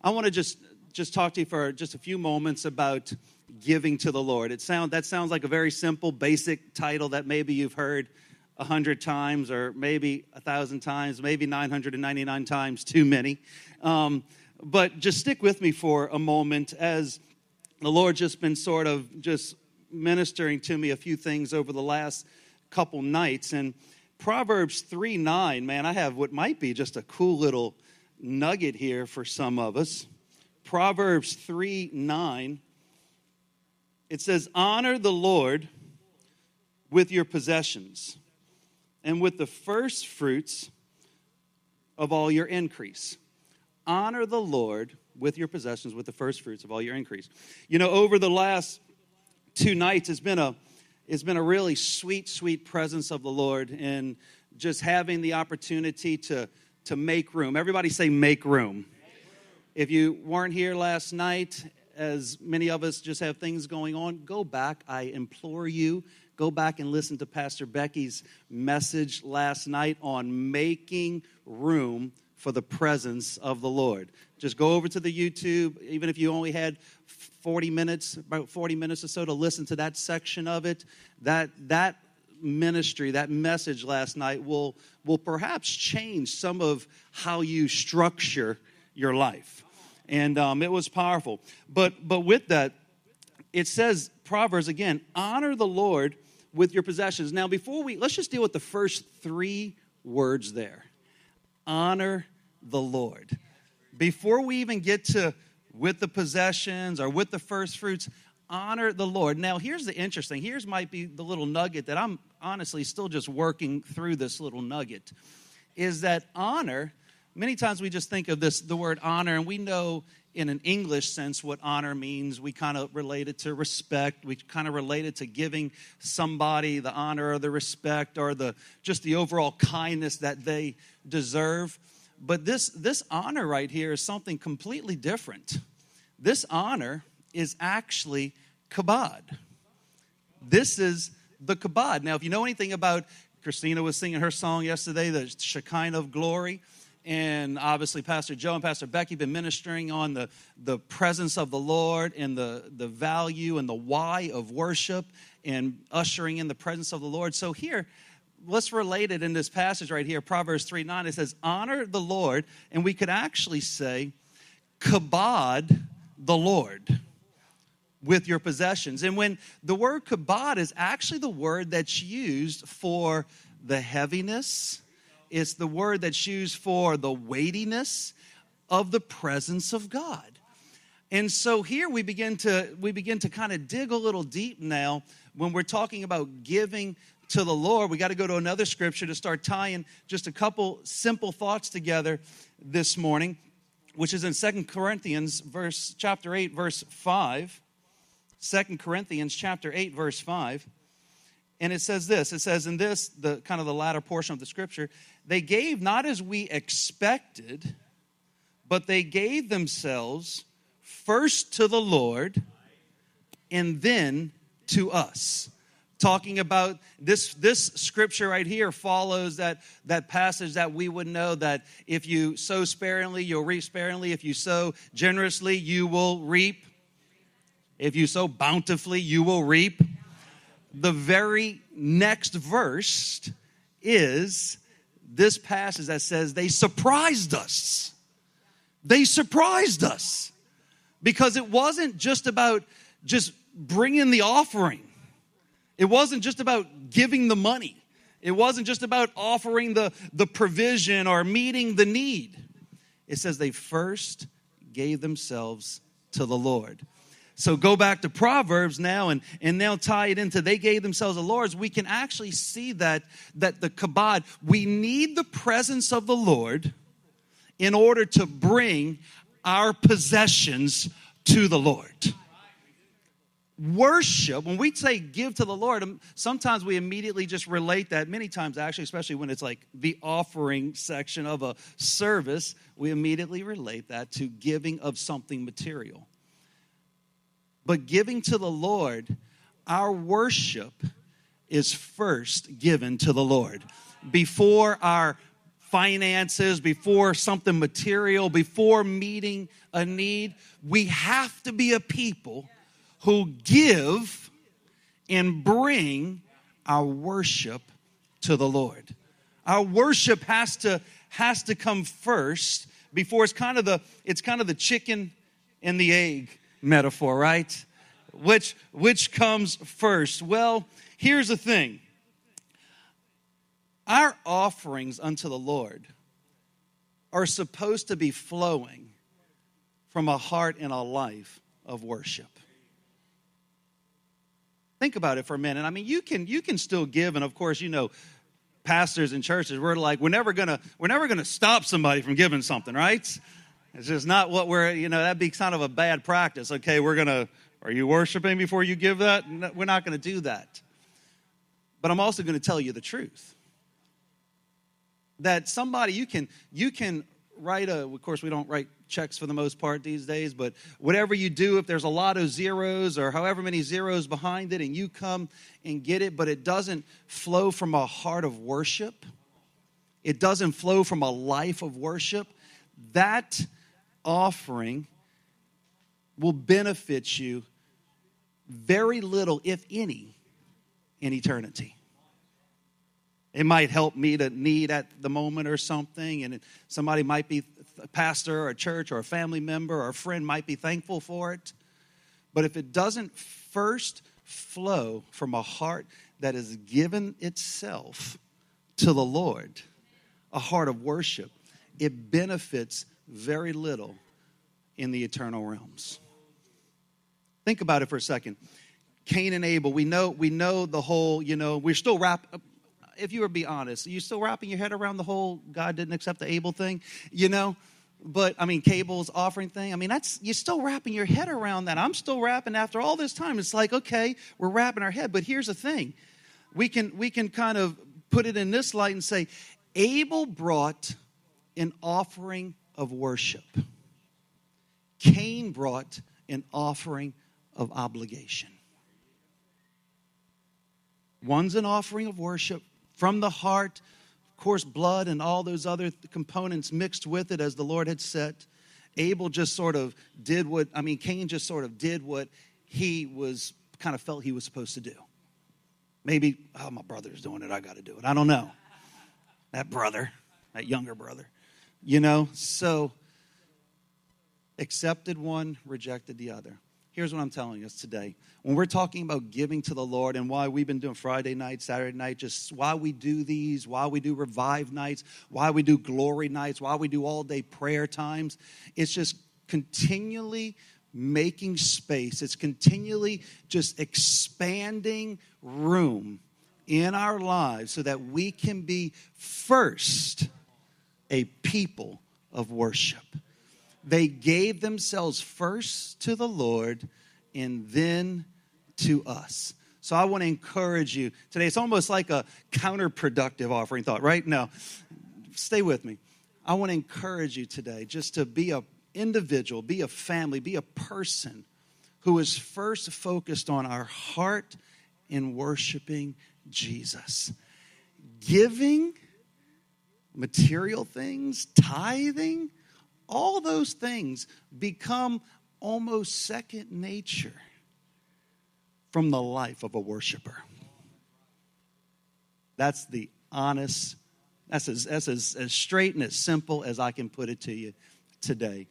I want to just just talk to you for just a few moments about giving to the Lord. It sound that sounds like a very simple, basic title that maybe you've heard a hundred times, or maybe a thousand times, maybe 999 times too many. Um, but just stick with me for a moment as the Lord just been sort of just ministering to me a few things over the last couple nights. And Proverbs 3 9, man, I have what might be just a cool little nugget here for some of us. Proverbs 3 9, it says, Honor the Lord with your possessions and with the first fruits of all your increase. Honor the Lord with your possessions, with the first fruits of all your increase. You know, over the last two nights, it's been a it's been a really sweet, sweet presence of the Lord and just having the opportunity to to make room. Everybody say make room. If you weren't here last night, as many of us just have things going on, go back. I implore you, go back and listen to Pastor Becky's message last night on making room for the presence of the Lord. Just go over to the YouTube, even if you only had 40 minutes, about 40 minutes or so to listen to that section of it. That, that ministry, that message last night will, will perhaps change some of how you structure your life. And um, it was powerful. But, but with that, it says, Proverbs again, honor the Lord with your possessions. Now, before we, let's just deal with the first three words there honor the Lord. Before we even get to with the possessions or with the first fruits, honor the Lord. Now, here's the interesting. Here's might be the little nugget that I'm honestly still just working through this little nugget is that honor, many times we just think of this the word honor and we know in an English sense what honor means. We kind of relate it to respect. We kind of relate it to giving somebody the honor or the respect or the just the overall kindness that they deserve. But this this honor right here is something completely different. This honor is actually kabod. This is the kabod. Now, if you know anything about Christina was singing her song yesterday, the Shekinah of Glory. And obviously, Pastor Joe and Pastor Becky have been ministering on the, the presence of the Lord and the, the value and the why of worship and ushering in the presence of the Lord. So, here, let's relate it in this passage right here, Proverbs 3 9. It says, Honor the Lord. And we could actually say, Kabod the Lord with your possessions. And when the word kabod is actually the word that's used for the heaviness, it's the word that's used for the weightiness of the presence of God. And so here we begin to we begin to kind of dig a little deep now when we're talking about giving to the Lord. We got to go to another scripture to start tying just a couple simple thoughts together this morning, which is in Second Corinthians verse chapter 8 verse 5. 2 Corinthians chapter 8 verse 5. And it says this, it says in this the kind of the latter portion of the scripture, they gave not as we expected, but they gave themselves first to the Lord and then to us talking about this this scripture right here follows that that passage that we would know that if you sow sparingly you'll reap sparingly if you sow generously you will reap if you sow bountifully, you will reap. The very next verse is this passage that says, They surprised us. They surprised us because it wasn't just about just bringing the offering, it wasn't just about giving the money, it wasn't just about offering the, the provision or meeting the need. It says they first gave themselves to the Lord. So go back to Proverbs now and, and now tie it into they gave themselves the Lord's. We can actually see that, that the kabod, we need the presence of the Lord in order to bring our possessions to the Lord. Worship, when we say give to the Lord, um, sometimes we immediately just relate that, many times actually, especially when it's like the offering section of a service, we immediately relate that to giving of something material. But giving to the Lord, our worship is first given to the Lord. Before our finances, before something material, before meeting a need. We have to be a people who give and bring our worship to the Lord. Our worship has to has to come first before it's kind of the it's kind of the chicken and the egg metaphor, right? Which which comes first? Well, here's the thing. Our offerings unto the Lord are supposed to be flowing from a heart and a life of worship. Think about it for a minute. I mean, you can you can still give, and of course, you know, pastors and churches, we're like, we're never gonna we're never gonna stop somebody from giving something, right? It's just not what we're, you know, that'd be kind of a bad practice. Okay, we're gonna are you worshiping before you give that? No, we're not gonna do that. But I'm also gonna tell you the truth that somebody you can you can write a of course we don't write checks for the most part these days but whatever you do if there's a lot of zeros or however many zeros behind it and you come and get it but it doesn't flow from a heart of worship it doesn't flow from a life of worship that offering will benefit you very little if any in eternity it might help meet a need at the moment or something, and somebody might be a pastor or a church or a family member or a friend might be thankful for it. But if it doesn't first flow from a heart that has given itself to the Lord, a heart of worship, it benefits very little in the eternal realms. Think about it for a second. Cain and Abel, we know we know the whole, you know, we're still wrap, if you were to be honest, are you still wrapping your head around the whole God didn't accept the Abel thing? You know? But I mean, Cable's offering thing. I mean, that's you're still wrapping your head around that. I'm still wrapping after all this time. It's like, okay, we're wrapping our head. But here's the thing: we can we can kind of put it in this light and say, Abel brought an offering of worship. Cain brought an offering of obligation. One's an offering of worship, from the heart, of course, blood and all those other components mixed with it as the Lord had set. Abel just sort of did what, I mean, Cain just sort of did what he was kind of felt he was supposed to do. Maybe, oh, my brother's doing it, I got to do it. I don't know. That brother, that younger brother, you know? So, accepted one, rejected the other. Here's what I'm telling us today. When we're talking about giving to the Lord and why we've been doing Friday night, Saturday night, just why we do these, why we do revive nights, why we do glory nights, why we do all day prayer times, it's just continually making space. It's continually just expanding room in our lives so that we can be first a people of worship. They gave themselves first to the Lord and then to us. So I want to encourage you today. It's almost like a counterproductive offering thought, right? No, stay with me. I want to encourage you today just to be a individual, be a family, be a person who is first focused on our heart in worshiping Jesus. Giving material things, tithing, all those things become almost second nature from the life of a worshiper. That's the honest, that's as, that's as, as straight and as simple as I can put it to you today.